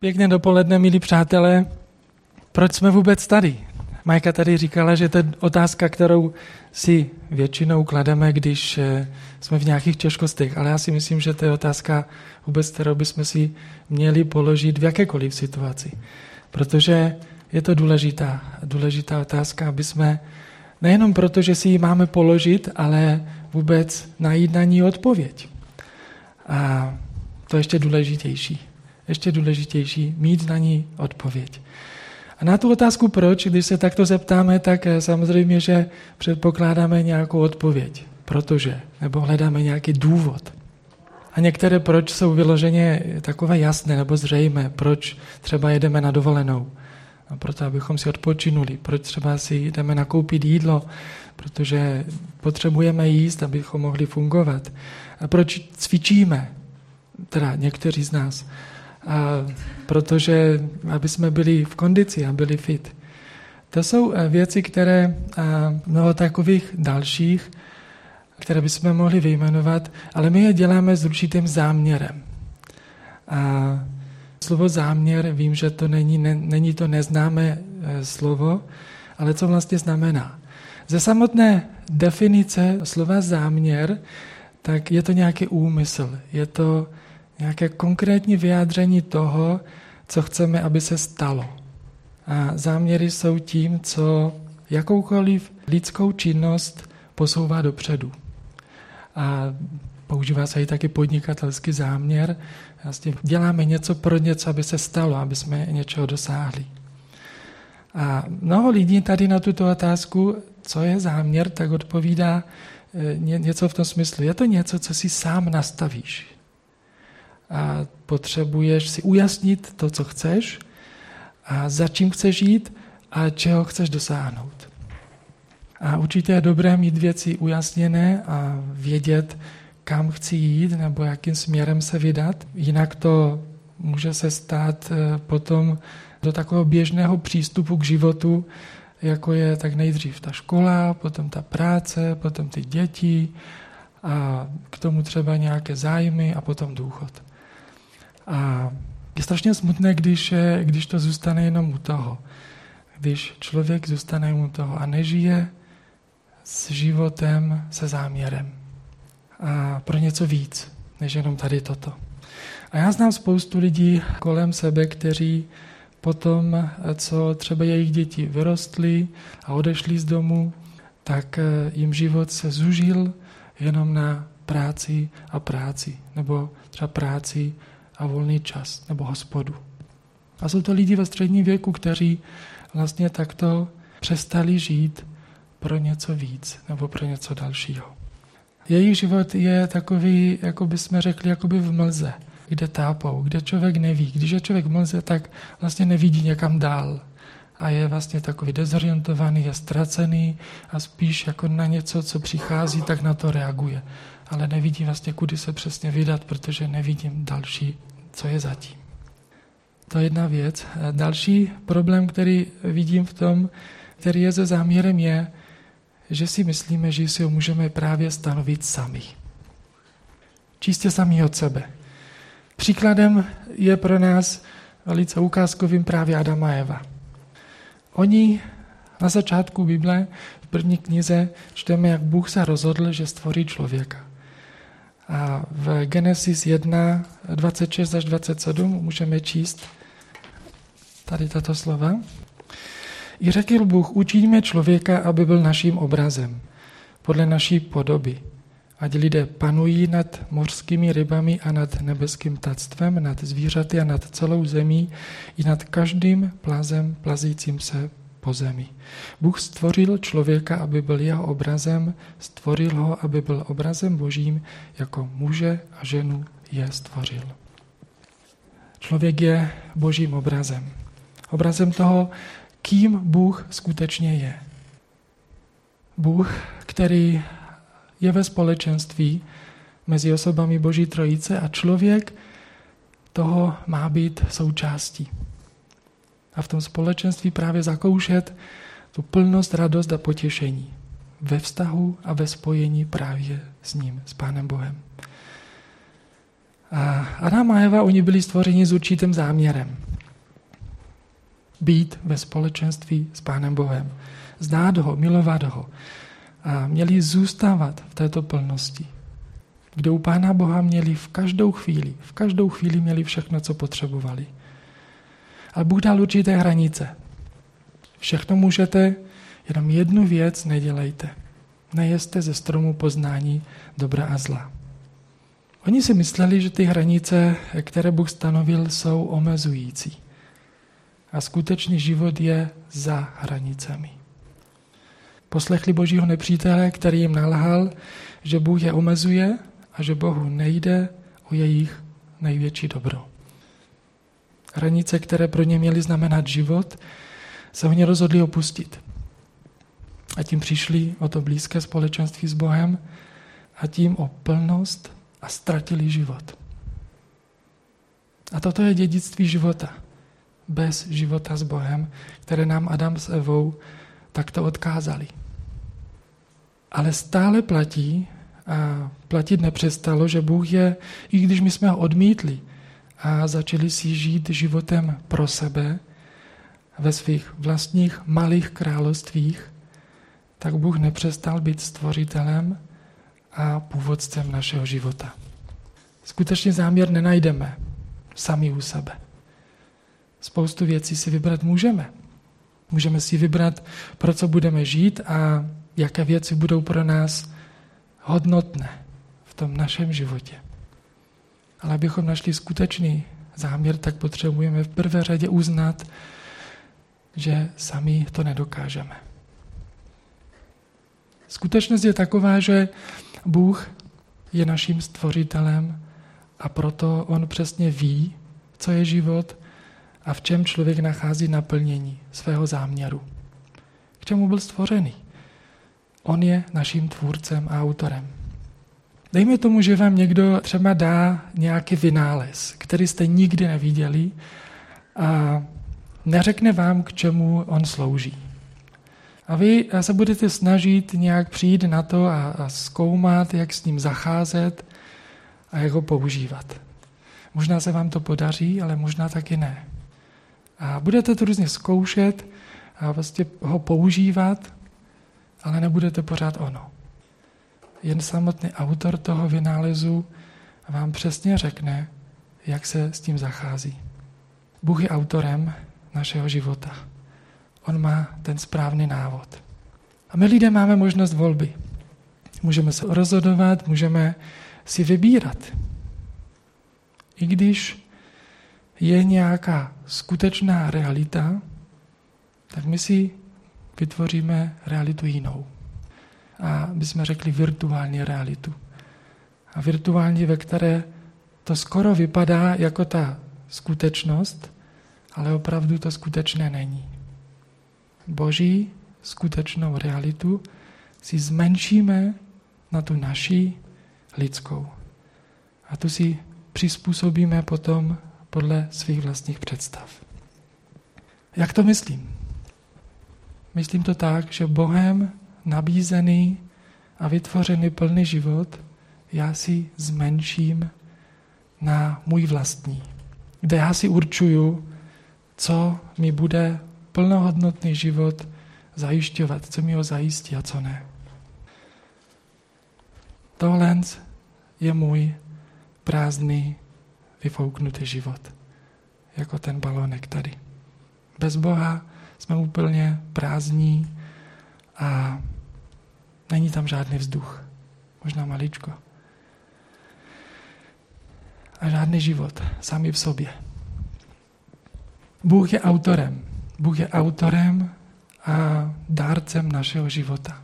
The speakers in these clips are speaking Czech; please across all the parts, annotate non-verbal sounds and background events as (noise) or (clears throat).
Pěkně dopoledne, milí přátelé. Proč jsme vůbec tady? Majka tady říkala, že to je otázka, kterou si většinou klademe, když eh, jsme v nějakých těžkostech, ale já si myslím, že to je otázka vůbec, kterou bychom si měli položit v jakékoliv situaci. Protože je to důležitá, důležitá otázka, aby jsme nejenom proto, že si ji máme položit, ale vůbec najít na ní odpověď. A to je ještě důležitější ještě důležitější, mít na ní odpověď. A na tu otázku proč, když se takto zeptáme, tak eh, samozřejmě, že předpokládáme nějakou odpověď. Protože, nebo hledáme nějaký důvod. A některé proč jsou vyloženě takové jasné nebo zřejmé. Proč třeba jedeme na dovolenou. No, proto, abychom si odpočinuli. Proč třeba si jdeme nakoupit jídlo, protože potřebujeme jíst, abychom mohli fungovat. A proč cvičíme, teda někteří z nás a protože aby jsme byli v kondici a byli fit. To jsou eh, věci, které mnoho takových dalších, které bychom mohli vyjmenovat, ale my je děláme s určitým záměrem. A slovo záměr, vím, že to není, ne, není to neznámé eh, slovo, ale co vlastně znamená? Ze samotné definice slova záměr, tak je to nějaký úmysl, je to nějaké konkrétní vyjádření toho, co chceme, aby se stalo. A záměry jsou tím, co jakoukoliv lidskou činnost posouvá dopředu. A používá se i taky podnikatelský záměr. Vlastně děláme něco pro něco, aby se stalo, aby jsme něčeho dosáhli. A mnoho lidí tady na tuto otázku, co je záměr, tak odpovídá eh, něco v tom smyslu. Je to něco, co si sám nastavíš a potřebuješ si ujasnit to, co chceš a za čím chceš jít a čeho chceš dosáhnout. A určitě je dobré mít věci ujasněné a vědět, kam chci jít nebo jakým směrem se vydat. Jinak to může se stát eh, potom do takového běžného přístupu k životu, jako je tak nejdřív ta škola, potom ta práce, potom ty děti a k tomu třeba nějaké zájmy a potom důchod. A je strašně smutné, když, když to zůstane jenom u toho. Když člověk zůstane u toho a nežije s životem, se záměrem. A pro něco víc, než jenom tady toto. A já znám spoustu lidí kolem sebe, kteří potom, co třeba jejich děti vyrostly a odešli z domu, tak jim život se zužil jenom na práci a práci, nebo třeba práci a volný čas nebo hospodu. A jsou to lidi ve středním věku, kteří vlastně takto přestali žít pro něco víc nebo pro něco dalšího. Jejich život je takový, jako bychom řekli, jakoby v mlze, kde tápou, kde člověk neví. Když je člověk v mlze, tak vlastně nevidí někam dál a je vlastně takový dezorientovaný, je ztracený a spíš jako na něco, co přichází, tak na to reaguje. Ale nevidí vlastně, kudy se přesně vydat, protože nevidím další co je zatím. To je jedna věc. Další problém, který vidím v tom, který je ze záměrem, je, že si myslíme, že si ho můžeme právě stanovit sami. Čistě sami od sebe. Příkladem je pro nás velice ukázkovým právě Adam a Eva. Oni na začátku Bible v první knize čteme, jak Bůh se rozhodl, že stvoří člověka. A v Genesis 1, 26 až 27 můžeme číst tady tato slova. I řekl Bůh, učíme člověka, aby byl naším obrazem, podle naší podoby. Ať lidé panují nad mořskými rybami a nad nebeským tactvem, nad zvířaty a nad celou zemí i nad každým plazem plazícím se po zemi. Bůh stvořil člověka, aby byl jeho obrazem, stvořil ho, aby byl obrazem božím, jako muže a ženu je stvořil. Člověk je božím obrazem. Obrazem toho, kým Bůh skutečně je. Bůh, který je ve společenství mezi osobami Boží trojice a člověk toho má být součástí a v tom společenství právě zakoušet tu plnost, radost a potěšení ve vztahu a ve spojení právě s ním, s Pánem Bohem. A Adam a Eva, oni byli stvořeni s určitým záměrem. být ve společenství s Pánem Bohem. Znát ho, milovat ho. A měli zůstávat v této plnosti. Kde u Pána Boha měli v každou chvíli, v každou chvíli měli všechno, co potřebovali. Ale Bůh dal určité hranice. Všechno můžete, jenom jednu věc nedělejte. Nejeste ze stromu poznání dobra a zla. Oni si mysleli, že ty hranice, které Bůh stanovil, jsou omezující. A skutečný život je za hranicemi. Poslechli božího nepřítele, který jim nalhal, že Bůh je omezuje a že Bohu nejde o jejich největší dobro. Hranice, které pro ně měly znamenat život, se oni rozhodli opustit. A tím přišli o to blízké společenství s Bohem a tím o plnost a ztratili život. A toto je dědictví života. Bez života s Bohem, které nám Adam s Evou takto odkázali. Ale stále platí a platit nepřestalo, že Bůh je, i když my jsme ho odmítli a začali si žít životem pro sebe, ve svých vlastních malých královstvích, tak Bůh nepřestal být stvořitelem a původcem našeho života. Skutečně záměr nenajdeme sami u sebe. Spoustu věcí si vybrat můžeme. Můžeme si vybrat, pro co budeme žít a jaké věci budou pro nás hodnotné v tom našem životě. Ale abychom našli skutečný záměr, tak potřebujeme v prvé řadě uznat, že sami to nedokážeme. Skutečnost je taková, že Bůh je naším stvořitelem a proto on přesně ví, co je život a v čem člověk nachází naplnění svého záměru. K čemu byl stvořený. On je naším tvůrcem a autorem. Dejme tomu, že vám někdo třeba dá nějaký vynález, který jste nikdy neviděli a neřekne vám, k čemu on slouží. A vy se budete snažit nějak přijít na to a, zkoumat, jak s ním zacházet a jak ho používat. Možná se vám to podaří, ale možná taky ne. A budete to různě zkoušet a vlastně ho používat, ale nebudete pořád ono. Jen samotný autor toho vynálezu vám přesně řekne, jak se s tím zachází. Bůh je autorem našeho života. On má ten správný návod. A my lidé máme možnost volby. Můžeme se rozhodovat, můžeme si vybírat. I když je nějaká skutečná realita, tak my si vytvoříme realitu jinou. A bychom řekli virtuální realitu. A virtuální, ve které to skoro vypadá jako ta skutečnost, ale opravdu to skutečné není. Boží skutečnou realitu si zmenšíme na tu naší lidskou. A tu si přizpůsobíme potom podle svých vlastních představ. Jak to myslím? Myslím to tak, že Bohem nabízený a vytvořený plný život já si zmenším na můj vlastní, kde já si určuju, co mi bude plnohodnotný život zajišťovat, co mi ho zajistí a co ne. Tohle je můj prázdný, vyfouknutý život. Jako ten balonek tady. Bez Boha jsme úplně prázdní a není tam žádný vzduch. Možná maličko. A žádný život sami v sobě. Bůh je autorem. Bůh je autorem a dárcem našeho života.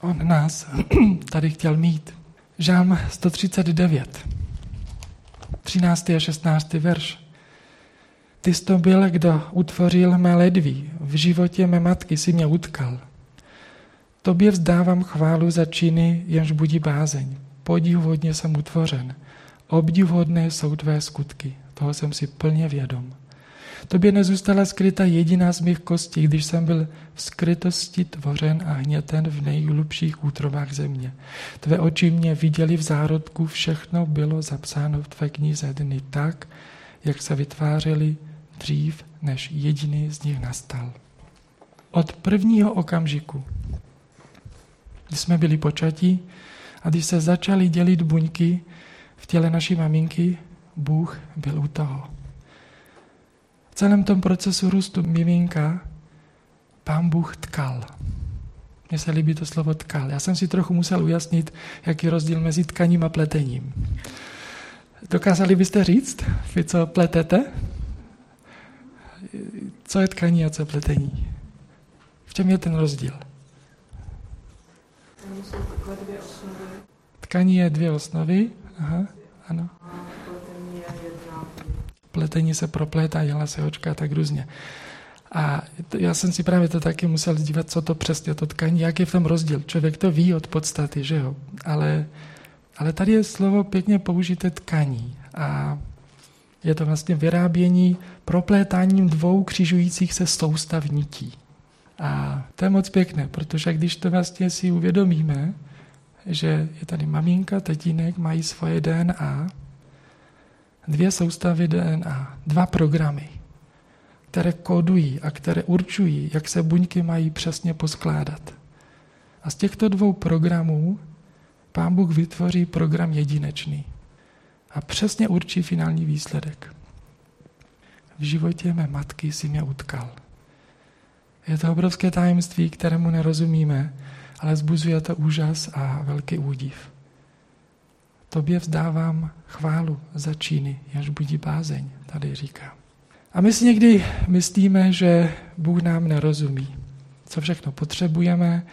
On nás (clears throat) tady chtěl mít. Žám 139, 13. a 16. verš. Ty jsi to byl, kdo utvořil mé ledví, v životě mé matky si mě utkal. Tobě vzdávám chválu za činy, jenž budí bázeň. Podivuhodně jsem utvořen. Obdivuhodné jsou tvé skutky. Toho jsem si plně vědom. Tobě nezůstala skryta jediná z mých kostí, když jsem byl v skrytosti tvořen a hněten v nejhlubších útrobách země. Tvé oči mě viděli v zárodku, všechno bylo zapsáno v tvé knize dny tak, jak se vytvářely dřív, než jediný z nich nastal. Od prvního okamžiku, kdy jsme byli počatí a když se začaly dělit buňky v těle naší maminky, Bůh byl u toho. V celém tom procesu růstu miminka pán Bůh tkal. Mně se líbí to slovo tkal. Já jsem si trochu musel ujasnit, jaký je rozdíl mezi tkaním a pletením. Dokázali byste říct, vy co pletete? Co je tkaní a co pletení? V čem je ten rozdíl? Tkaní je dvě osnovy. Aha, ano. Pletení se proplétá, dělá se očka tak různě. A já jsem si právě to taky musel dívat, co to přesně to tkaní, jak je v tom rozdíl. Člověk to ví od podstaty, že jo. Ale, ale tady je slovo pěkně použité tkaní. A je to vlastně vyrábění proplétáním dvou křižujících se soustav nití. A to je moc pěkné, protože když to vlastně si uvědomíme, že je tady maminka, tatínek, mají svoje DNA, dvě soustavy DNA, dva programy, které kodují a které určují, jak se buňky mají přesně poskládat. A z těchto dvou programů Pán Bůh vytvoří program jedinečný a přesně určí finální výsledek. V životě mé matky si mě utkal. Je to obrovské tajemství, kterému nerozumíme, ale zbuzuje to úžas a velký údiv. Tobě vzdávám chválu za činy, jež budí bázeň, tady říká. A my si někdy myslíme, že Bůh nám nerozumí, co všechno potřebujeme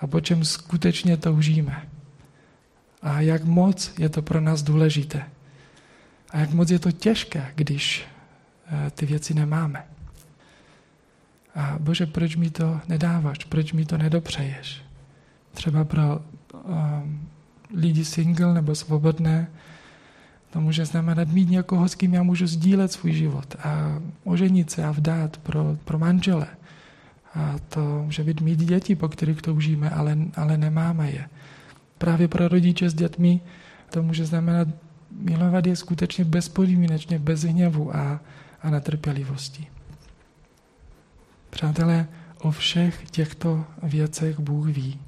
a po čem skutečně toužíme. A jak moc je to pro nás důležité. A jak moc je to těžké, když eh, ty věci nemáme. A Bože, proč mi to nedáváš? Proč mi to nedopřeješ? Třeba pro um, lidi single nebo svobodné, to může znamenat mít někoho, s kým já můžu sdílet svůj život a oženit se a vdát pro, pro manžele. A to může být mít děti, po kterých toužíme, ale, ale nemáme je. Právě pro rodiče s dětmi to může znamenat milovat je skutečně bezpodmínečně, bez hněvu a, a netrpělivosti. Přátelé, o všech těchto věcech Bůh ví.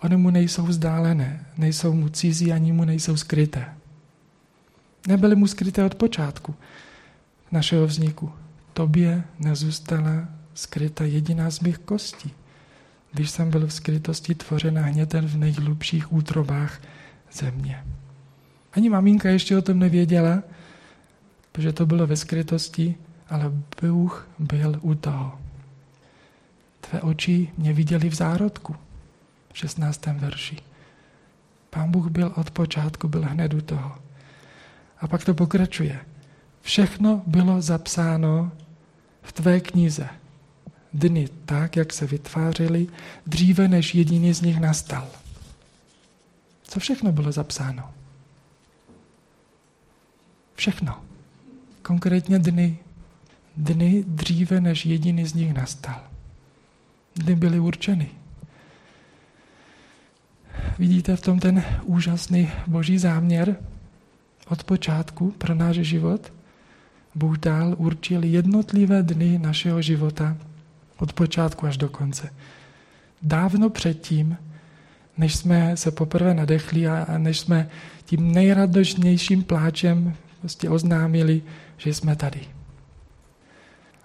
Ony mu nejsou vzdálené, nejsou mu cizí, ani mu nejsou skryté. Nebyly mu skryté od počátku našeho vzniku. Tobě nezůstala skryta jediná z mých kostí. Když jsem byl v skrytosti tvořena hněten v nejhlubších útrobách země. Ani maminka ještě o tom nevěděla, protože to bylo ve skrytosti, ale Bůh byl u toho. Tvé oči mě viděli v zárodku, v 16. verši. Pán Bůh byl od počátku, byl hned u toho. A pak to pokračuje. Všechno bylo zapsáno v tvé knize. Dny tak, jak se vytvářely, dříve než jediný z nich nastal. Co všechno bylo zapsáno? Všechno. Konkrétně dny. Dny dříve, než jediný z nich nastal. Dny byly určeny. Vidíte v tom ten úžasný boží záměr od počátku pro náš život? Bůh dál určil jednotlivé dny našeho života od počátku až do konce. Dávno předtím, než jsme se poprvé nadechli a než jsme tím nejradožnějším pláčem prostě oznámili, že jsme tady.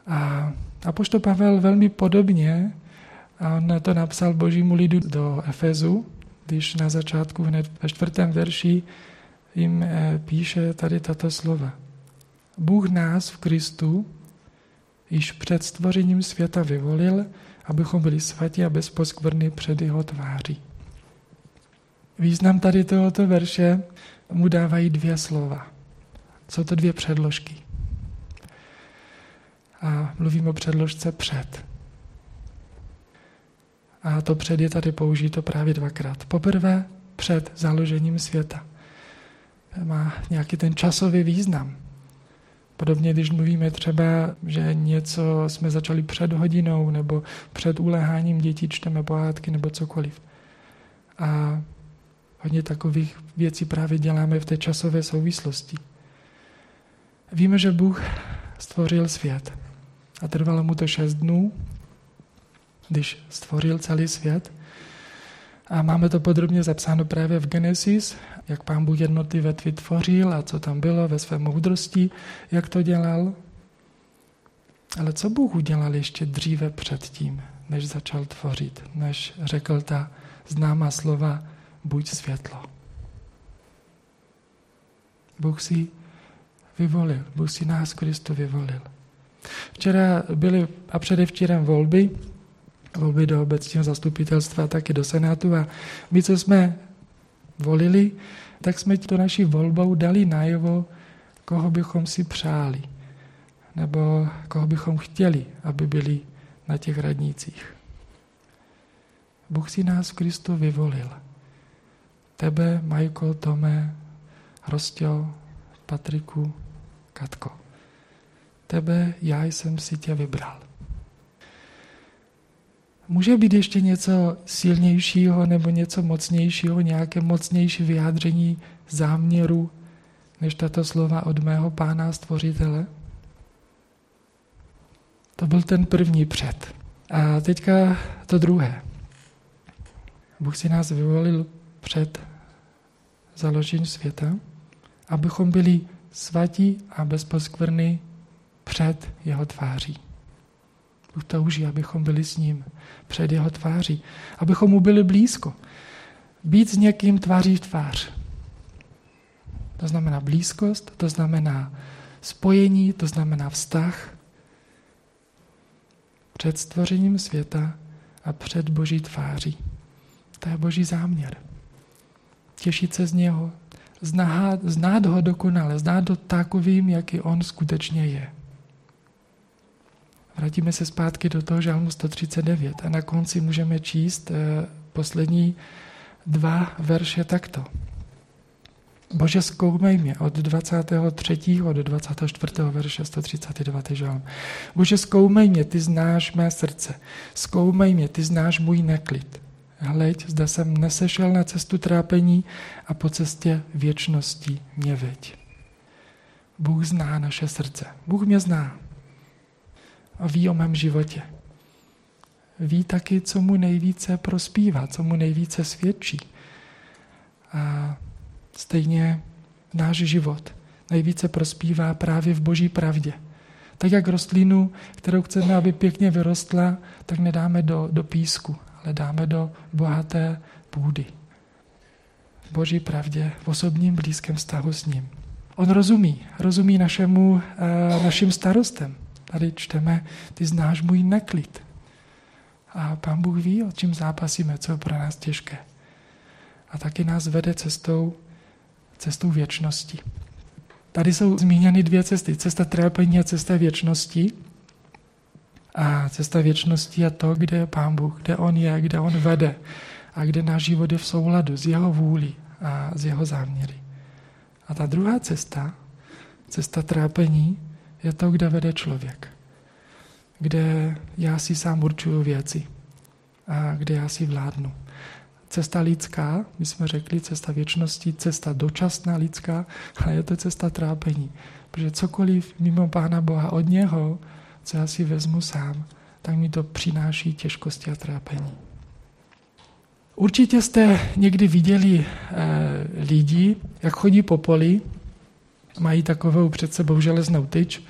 A Apoštol Pavel velmi podobně, a on to napsal božímu lidu do Efezu, když na začátku hned ve čtvrtém verši jim eh, píše tady tato slova. Bůh nás v Kristu již před stvořením světa vyvolil, abychom byli svatí a bezposkvrny před jeho tváří. Význam tady tohoto verše mu dávají dvě slova. Jsou to dvě předložky. A mluvím o předložce před. A to před je tady použito právě dvakrát. Poprvé před založením světa. Má nějaký ten časový význam. Podobně, když mluvíme třeba, že něco jsme začali před hodinou nebo před uleháním dětí, čteme pohádky nebo cokoliv. A hodně takových věcí právě děláme v té časové souvislosti. Víme, že Bůh stvořil svět. A trvalo mu to šest dnů, když stvořil celý svět. A máme to podrobně zapsáno právě v Genesis, jak pán Bůh jednotlivé tvořil a co tam bylo ve své moudrosti, jak to dělal. Ale co Bůh udělal ještě dříve předtím, než začal tvořit, než řekl ta známá slova buď světlo. Bůh si vyvolil, Bůh si nás Kristu vyvolil. Včera byly a předevčírem volby, volby do obecního zastupitelstva, taky do Senátu a my, co jsme volili, tak jsme to naší volbou dali najevo, koho bychom si přáli, nebo koho bychom chtěli, aby byli na těch radnících. Bůh si nás v Kristu vyvolil. Tebe, Majko, Tome, Rostio, Patriku, Katko. Tebe, já jsem si tě vybral. Může být ještě něco silnějšího nebo něco mocnějšího, nějaké mocnější vyjádření záměru, než tato slova od mého pána stvořitele? To byl ten první před. A teďka to druhé. Bůh si nás vyvolil před založením světa, abychom byli svatí a bezposkvrny před jeho tváří. Bůh touží, abychom byli s ním před jeho tváří, abychom mu byli blízko. Být s někým tváří v tvář. To znamená blízkost, to znamená spojení, to znamená vztah před stvořením světa a před Boží tváří. To je Boží záměr. Těšit se z něho, znát, znát ho dokonale, znát ho takovým, jaký on skutečně je. Vrátíme se zpátky do toho žalmu 139 a na konci můžeme číst eh, poslední dva verše takto. Bože, zkoumej mě od 23. do 24. verše 139. žalm. Bože, zkoumej mě, ty znáš mé srdce. Zkoumej mě, ty znáš můj neklid. Hleď, zda jsem nesešel na cestu trápení a po cestě věčnosti mě veď. Bůh zná naše srdce. Bůh mě zná a ví o mém životě. Ví taky, co mu nejvíce prospívá, co mu nejvíce svědčí. A stejně náš život nejvíce prospívá právě v boží pravdě. Tak jak rostlinu, kterou chceme, aby pěkně vyrostla, tak nedáme do, do písku, ale dáme do bohaté půdy. V boží pravdě, v osobním blízkém vztahu s ním. On rozumí, rozumí našemu, uh, našim starostem. Tady čteme, ty znáš můj neklid. A pán Bůh ví, o čím zápasíme, co je pro nás těžké. A taky nás vede cestou, cestou věčnosti. Tady jsou zmíněny dvě cesty. Cesta trápení a cesta věčnosti. A cesta věčnosti je to, kde je Pán Bůh, kde On je, kde On vede a kde náš život je v souladu s Jeho vůli a s Jeho záměry. A ta druhá cesta, cesta trápení, je to, kde vede člověk. Kde já si sám určuju věci a kde já si vládnu. Cesta lidská, my jsme řekli, cesta věčnosti, cesta dočasná lidská, ale je to cesta trápení. Protože cokoliv mimo Pána Boha od něho, co já si vezmu sám, tak mi to přináší těžkosti a trápení. Určitě jste někdy viděli eh, lidi, jak chodí po poli mají takovou před sebou železnou tyč,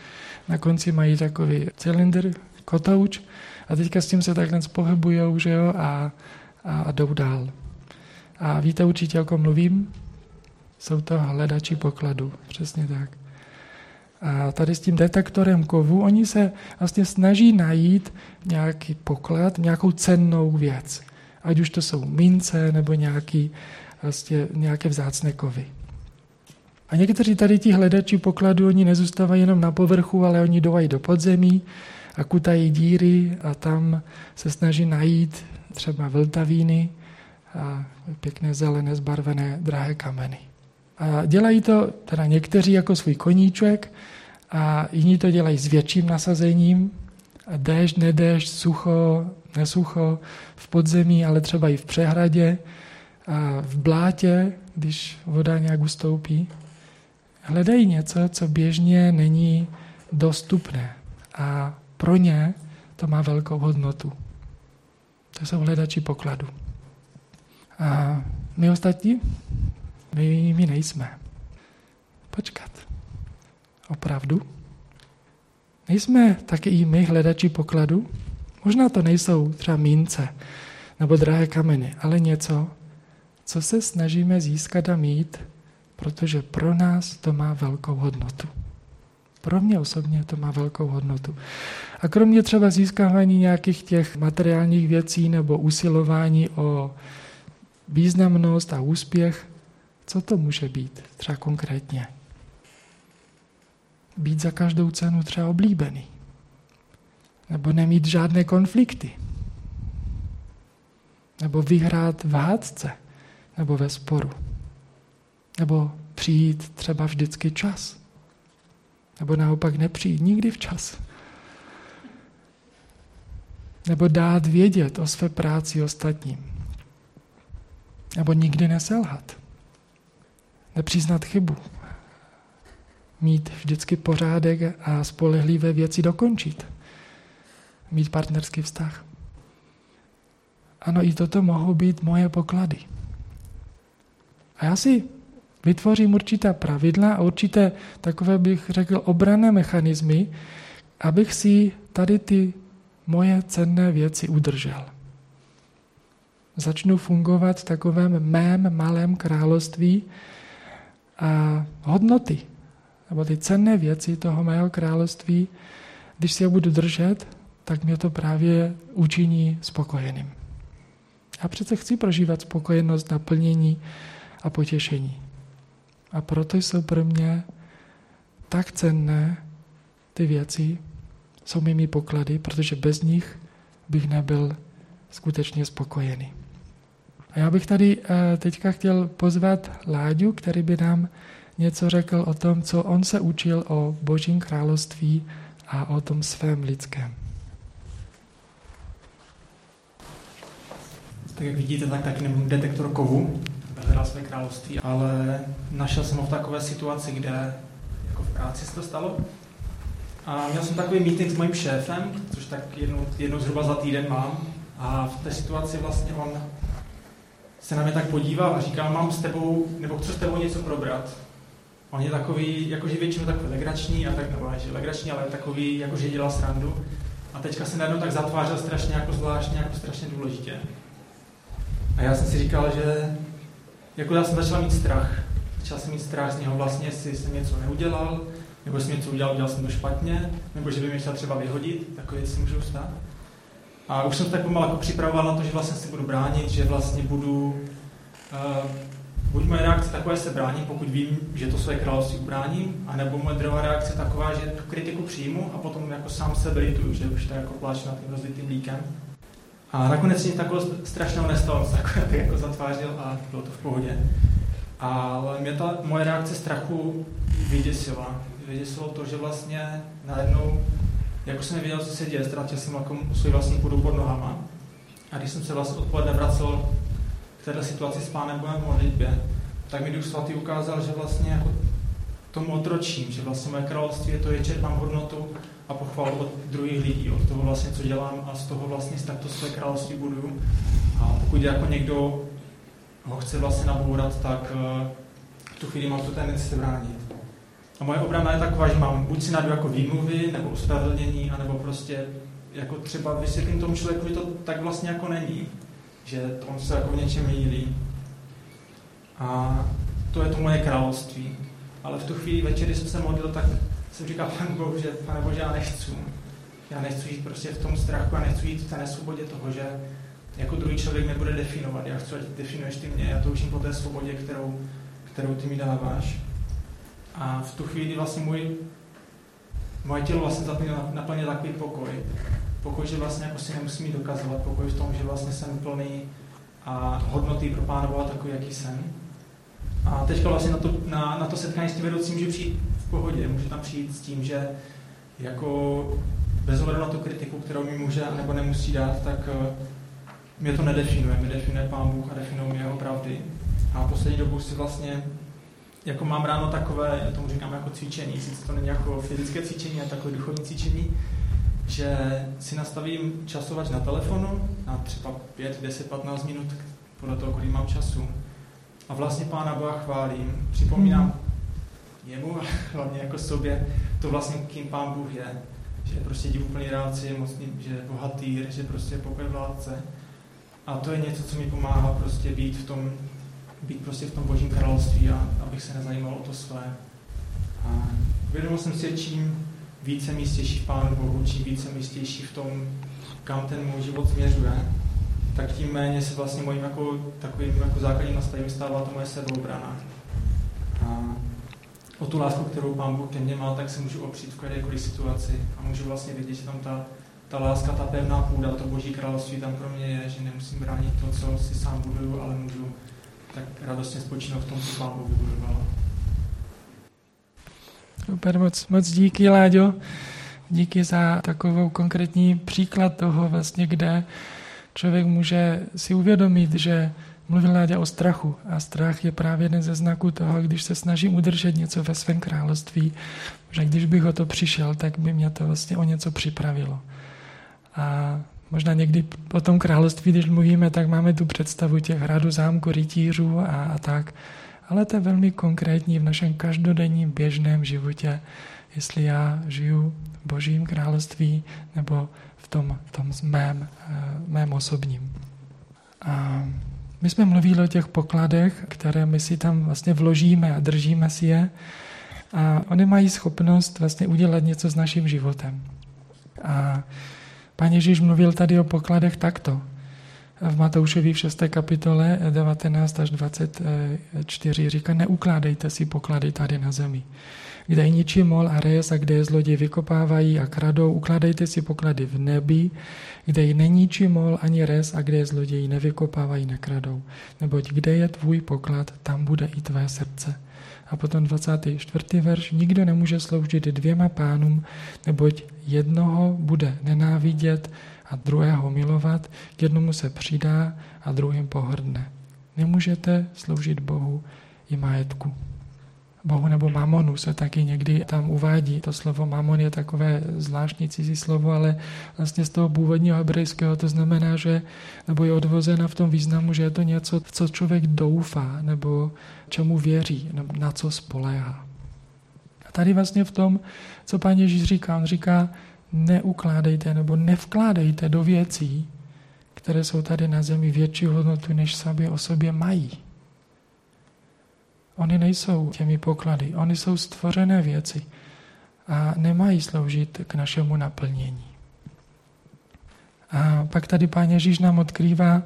na konci mají takový cylindr, kotouč a teďka s tím se takhle pohybujou, že jo, a, a, a jdou dál. A víte určitě, o kom mluvím? Jsou to hledači pokladu, přesně tak. A tady s tím detektorem kovu, oni se vlastně snaží najít nějaký poklad, nějakou cennou věc. Ať už to jsou mince nebo nějaký, vlastně nějaké vzácné kovy. A někteří tady ti hledači pokladu, oni nezůstávají jenom na povrchu, ale oni jdou do podzemí a kutají díry a tam se snaží najít třeba vltavíny a pěkné zelené zbarvené drahé kameny. A dělají to teda někteří jako svůj koníček a jiní to dělají s větším nasazením. A déšť, nedéšť, sucho, nesucho, v podzemí, ale třeba i v přehradě, a v blátě, když voda nějak ustoupí hledají něco, co běžně není dostupné. A pro ně to má velkou hodnotu. To jsou hledači pokladu. A my ostatní, my, my nejsme. Počkat. Opravdu? Nejsme taky i my hledači pokladu? Možná to nejsou třeba mince nebo drahé kameny, ale něco, co se snažíme získat a mít, protože pro nás to má velkou hodnotu. Pro mě osobně to má velkou hodnotu. A kromě třeba získávání nějakých těch materiálních věcí nebo usilování o významnost a úspěch, co to může být třeba konkrétně? Být za každou cenu třeba oblíbený. Nebo nemít žádné konflikty. Nebo vyhrát v hádce. Nebo ve sporu. Nebo přijít třeba vždycky čas. Nebo naopak nepřijít nikdy včas. Nebo dát vědět o své práci ostatním. Nebo nikdy neselhat. Nepřiznat chybu. Mít vždycky pořádek a spolehlivé věci dokončit. Mít partnerský vztah. Ano, i toto mohou být moje poklady. A já si vytvořím určitá pravidla a určité takové, bych řekl, obrané mechanismy, abych si tady ty moje cenné věci udržel. Začnu fungovat v takovém mém malém království a hodnoty, nebo ty cenné věci toho mého království, když si je budu držet, tak mě to právě učiní spokojeným. Já přece chci prožívat spokojenost, naplnění a potěšení. A proto jsou pro mě tak cenné ty věci, jsou mými poklady, protože bez nich bych nebyl skutečně spokojený. A já bych tady eh, teďka chtěl pozvat Láďu, který by nám něco řekl o tom, co on se učil o Božím království a o tom svém lidském. Tak jak vidíte, tak taky nemám detektor kovu, hledal své království, ale našel jsem ho v takové situaci, kde jako v práci se to stalo. A měl jsem takový meeting s mojím šéfem, což tak jednou, jednou zhruba za týden mám. A v té situaci vlastně on se na mě tak podíval a říkal, mám s tebou, nebo chci s tebou něco probrat. On je takový, jakože většinou takový legrační, a tak, nebo ne, že legrační, ale takový, jakože dělá srandu. A teďka se najednou tak zatvářel strašně jako zvláštně, jako strašně důležitě. A já jsem si říkal, že jako já jsem začal mít strach. Začal jsem mít strach z něho vlastně, jestli jsem něco neudělal, nebo jsem něco udělal, udělal jsem to špatně, nebo že by mě chtěl třeba vyhodit, takové věci můžou stát. A už jsem se tak pomalu jako připravoval na to, že vlastně si budu bránit, že vlastně budu, uh, buď moje reakce takové se brání, pokud vím, že to své království ubráním, anebo moje druhá reakce taková, že tu kritiku přijmu a potom jako sám se lituju, že už to jako pláč nad tím rozlitým líkem. A nakonec nic takového strašného nestalo, se (laughs) tak jako zatvářil a bylo to v pohodě. Ale mě ta moje reakce strachu vyděsila. Vyděsilo to, že vlastně najednou jako jsem nevěděl, co se děje, ztratil jsem jako svůj vlastní půdu pod nohama. A když jsem se vlastně odpoledne vracel k této situaci s Pánem Bohem v modlitbě, tak mi Duch Svatý ukázal, že vlastně jako tomu otročím, že vlastně moje království je to, že čerpám hodnotu a pochvalu od druhých lidí, od toho vlastně, co dělám a z toho vlastně takto své království buduju. A pokud jako někdo ho chce vlastně nabourat, tak uh, v tu chvíli mám tu tendenci se bránit. A moje obrana je taková, že mám buď si najdu jako výmluvy, nebo uspravedlnění, anebo prostě jako třeba vysvětlím tomu člověku, že to tak vlastně jako není. Že on se jako v něčem mílí. A to je to moje království. Ale v tu chvíli večer, když jsem se modlil, tak jsem říkal Panu Bohu, že Pane Bože, já nechci. Já nechci žít prostě v tom strachu, já nechci žít v té nesvobodě toho, že jako druhý člověk nebude definovat. Já chci, ať definuješ ty mě, já toužím po té svobodě, kterou, kterou ty mi dáváš. A v tu chvíli vlastně můj, moje tělo vlastně zaplnilo naplně takový pokoj. Pokoj, že vlastně jako si nemusím dokazovat, pokoj v tom, že vlastně jsem plný a hodnotý pro Pána Boha takový, jaký jsem. A teďka vlastně na to, na, na to setkání s tím vedoucím můžu přijít v pohodě, můžu tam přijít s tím, že jako bez ohledu na tu kritiku, kterou mi může nebo nemusí dát, tak uh, mě to nedefinuje. Mě definuje Pán Bůh a definují mě jeho pravdy. A poslední dobu si vlastně jako mám ráno takové, já tomu říkám jako cvičení, sice to není jako fyzické cvičení, ale takové duchovní cvičení, že si nastavím časovač na telefonu na třeba 5, 10, 15 minut podle toho, kolik mám času. A vlastně Pána Boha chválím, připomínám jemu (laughs) hlavně jako sobě to vlastně, kým Pán Bůh je. Že je prostě divuplný ráci, je mocný, že je bohatý, že prostě pokoj vládce. A to je něco, co mi pomáhá prostě být v tom, být prostě v tom božím království a abych se nezajímal o to své. A uvědomil jsem si, čím více místější v Pánu Bohu, čím více místější v tom, kam ten můj život směřuje, tak tím méně se vlastně mojím jako, takovým jako základním nastavením stává to moje sebeobrana. A o tu lásku, kterou Pán Bůh ke mně má, tak se můžu opřít v jakékoliv situaci a můžu vlastně vidět, že tam ta, ta láska, ta pevná půda, to boží království tam pro mě je, že nemusím bránit to, co si sám buduju, ale můžu tak radostně spočinout v tom, co Pán Bůh vybudoval. Super, moc, moc díky, Láďo. Díky za takovou konkrétní příklad toho, vlastně, kde člověk může si uvědomit, že mluvil Láďa o strachu a strach je právě jeden ze znaků toho, když se snažím udržet něco ve svém království, že když bych o to přišel, tak by mě to vlastně o něco připravilo. A možná někdy po tom království, když mluvíme, tak máme tu představu těch hradu, zámku, rytířů a, a tak. Ale to je velmi konkrétní v našem každodenním běžném životě, jestli já žiju v božím království nebo v tom, tom mém, eh, mém osobním. A my jsme mluvili o těch pokladech, které my si tam vlastně vložíme a držíme si je. A oni mají schopnost vlastně udělat něco s naším životem. A Pán Ježíš mluvil tady o pokladech takto. V Matoušovi v 6. kapitole 19 až 24 říká, neukládejte si poklady tady na zemi. Kde je ničí mol a res a kde je zloděj vykopávají a kradou, ukládejte si poklady v nebi, kde je neníčí mol ani res a kde je zloději nevykopávají, nekradou. Neboť kde je tvůj poklad, tam bude i tvé srdce. A potom 24. verš, nikdo nemůže sloužit dvěma pánům, neboť jednoho bude nenávidět a druhého milovat, jednomu se přidá a druhým pohrdne. Nemůžete sloužit Bohu i majetku. Bohu nebo mamonu se taky někdy tam uvádí. To slovo mamon je takové zvláštní cizí slovo, ale vlastně z toho původního hebrejského to znamená, že nebo je odvozena v tom významu, že je to něco, co člověk doufá nebo čemu věří, nebo na co spoléhá. A tady vlastně v tom, co pán Ježíš říká, on říká, neukládejte nebo nevkládejte do věcí, které jsou tady na zemi větší hodnotu, než sami o sobě mají. Oni nejsou těmi poklady, oni jsou stvořené věci a nemají sloužit k našemu naplnění. A pak tady Pán Ježíš nám odkrývá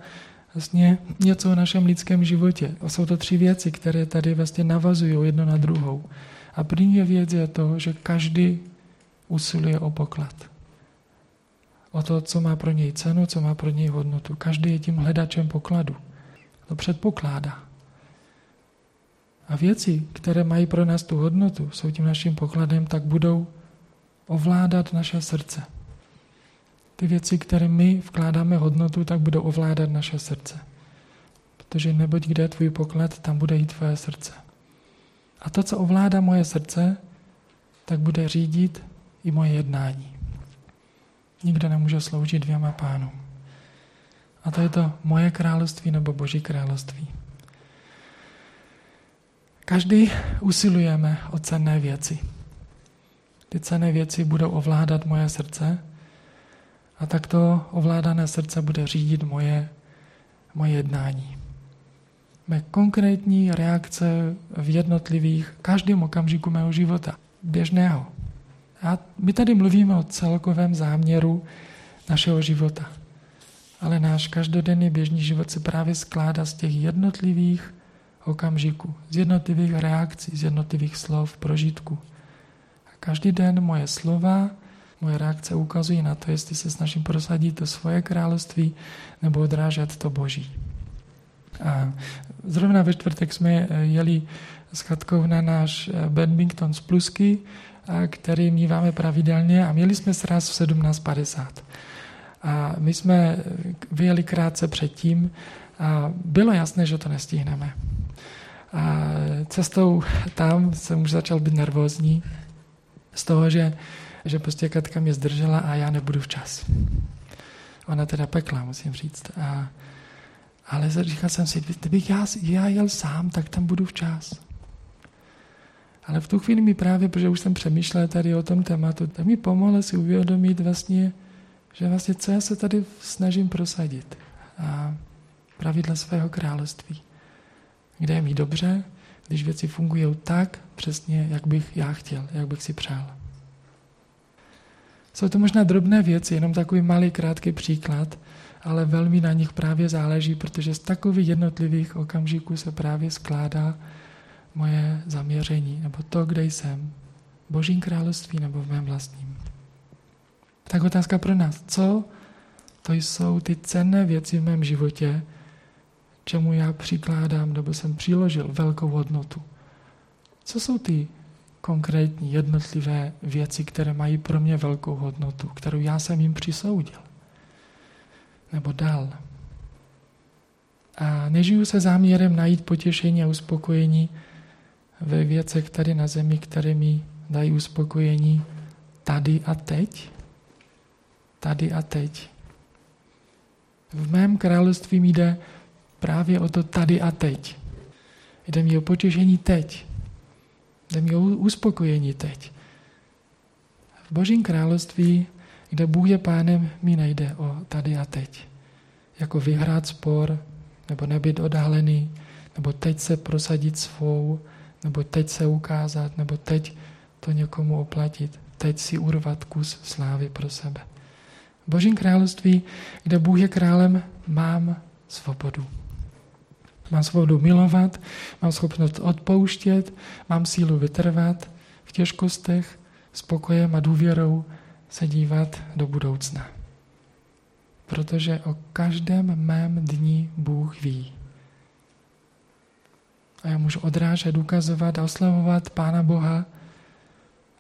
vlastně něco o našem lidském životě. A jsou to tři věci, které tady vlastně navazují jedno na druhou. A první věc je to, že každý usiluje o poklad. O to, co má pro něj cenu, co má pro něj hodnotu. Každý je tím hledačem pokladu. To předpokládá. A věci, které mají pro nás tu hodnotu, jsou tím naším pokladem, tak budou ovládat naše srdce. Ty věci, které my vkládáme hodnotu, tak budou ovládat naše srdce. Protože neboť kde je tvůj poklad, tam bude i tvoje srdce. A to, co ovládá moje srdce, tak bude řídit i moje jednání. Nikdo nemůže sloužit dvěma pánům. A to je to moje království nebo Boží království. Každý usilujeme o cenné věci. Ty cenné věci budou ovládat moje srdce a takto ovládané srdce bude řídit moje, moje jednání. Mé konkrétní reakce v jednotlivých, každém okamžiku mého života, běžného. A my tady mluvíme o celkovém záměru našeho života. Ale náš každodenní běžný život se právě skládá z těch jednotlivých okamžiku, z jednotlivých reakcí, z jednotlivých slov, prožitků. A každý den moje slova, moje reakce ukazují na to, jestli se snažím prosadit to svoje království nebo odrážet to boží. A zrovna ve čtvrtek jsme jeli s Katkou na náš badminton z Plusky, který míváme pravidelně a měli jsme sraz v 17.50. A my jsme vyjeli krátce předtím a bylo jasné, že to nestihneme. A cestou tam jsem už začal být nervózní z toho, že že prostě Katka mě zdržela a já nebudu včas. Ona teda pekla, musím říct. A, ale říkal jsem si, kdybych já, já jel sám, tak tam budu včas. Ale v tu chvíli mi právě, protože už jsem přemýšlel tady o tom tématu, tak mi pomohlo si uvědomit vlastně, že vlastně co já se tady snažím prosadit. A pravidla svého království. Kde je mi dobře, když věci fungují tak přesně, jak bych já chtěl, jak bych si přál. Jsou to možná drobné věci, jenom takový malý krátký příklad, ale velmi na nich právě záleží, protože z takových jednotlivých okamžiků se právě skládá moje zaměření, nebo to, kde jsem. V Božím království nebo v mém vlastním. Tak otázka pro nás. Co to jsou ty cenné věci v mém životě, čemu já přikládám, nebo jsem přiložil velkou hodnotu? Co jsou ty konkrétní jednotlivé věci, které mají pro mě velkou hodnotu, kterou já jsem jim přisoudil? Nebo dal? A nežiju se záměrem najít potěšení a uspokojení ve věcech tady na zemi, které mi dají uspokojení tady a teď. Tady a teď. V mém království mi jde právě o to tady a teď. Jde mi o potěšení teď. Jde mi o uspokojení teď. V Božím království, kde Bůh je pánem, mi nejde o tady a teď. Jako vyhrát spor, nebo nebyt odhalený, nebo teď se prosadit svou, nebo teď se ukázat, nebo teď to někomu oplatit, teď si urvat kus slávy pro sebe. V Božím království, kde Bůh je králem, mám svobodu. Mám svobodu milovat, mám schopnost odpouštět, mám sílu vytrvat v těžkostech, spokojem a důvěrou se dívat do budoucna. Protože o každém mém dní Bůh ví. A já můžu odrážet, ukazovat a oslavovat Pána Boha.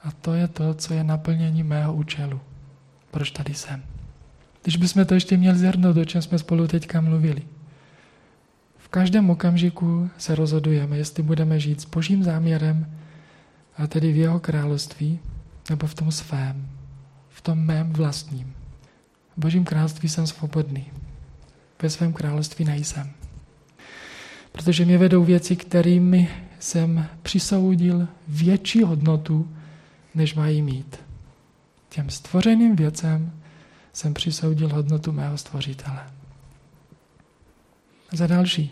A to je to, co je naplnění mého účelu. Proč tady jsem? Když bychom to ještě měli zhrnout, o čem jsme spolu teďka mluvili. V každém okamžiku se rozhodujeme, jestli budeme žít s božím záměrem, a tedy v jeho království, nebo v tom svém, v tom mém vlastním. V božím království jsem svobodný. Ve svém království nejsem. Protože mě vedou věci, kterými jsem přisoudil větší hodnotu, než mají mít. Těm stvořeným věcem jsem přisoudil hodnotu mého stvořitele. Za další,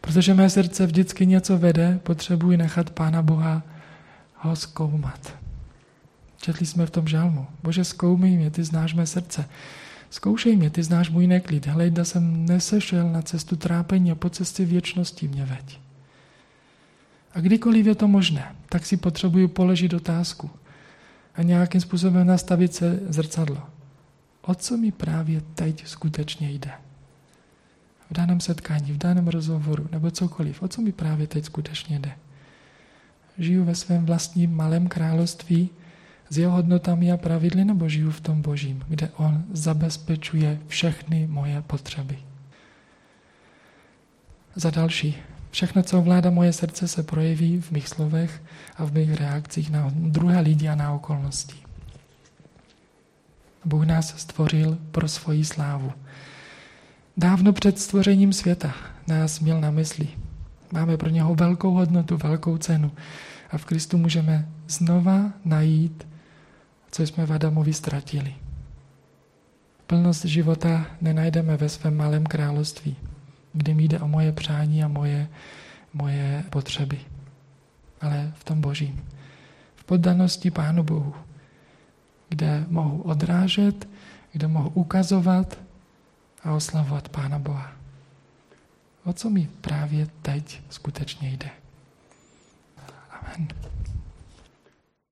protože mé srdce vždycky něco vede, potřebuji nechat Pána Boha ho zkoumat. Četli jsme v tom žalmu. Bože, zkoumej mě, ty znáš mé srdce. Zkoušej mě, ty znáš můj neklid. Hlejda jsem nesešel na cestu trápení a po cestě věčnosti mě veď. A kdykoliv je to možné, tak si potřebuju položit otázku a nějakým způsobem nastavit se zrcadlo. O co mi právě teď skutečně jde? V daném setkání, v daném rozhovoru nebo cokoliv, o co mi právě teď skutečně jde? Žiju ve svém vlastním malém království, s jeho hodnotami a pravidly, nebo žiju v tom božím, kde on zabezpečuje všechny moje potřeby. Za další, všechno, co ovládá moje srdce, se projeví v mých slovech a v mých reakcích na druhé lidi a na okolnosti. Bůh nás stvořil pro svoji slávu. Dávno před stvořením světa nás měl na mysli. Máme pro něho velkou hodnotu, velkou cenu. A v Kristu můžeme znova najít co jsme v Adamovi ztratili. Plnost života nenajdeme ve svém malém království, kde mi jde o moje přání a moje, moje potřeby, ale v tom božím. V poddanosti Pánu Bohu, kde mohu odrážet, kde mohu ukazovat a oslavovat Pána Boha. O co mi právě teď skutečně jde. Amen.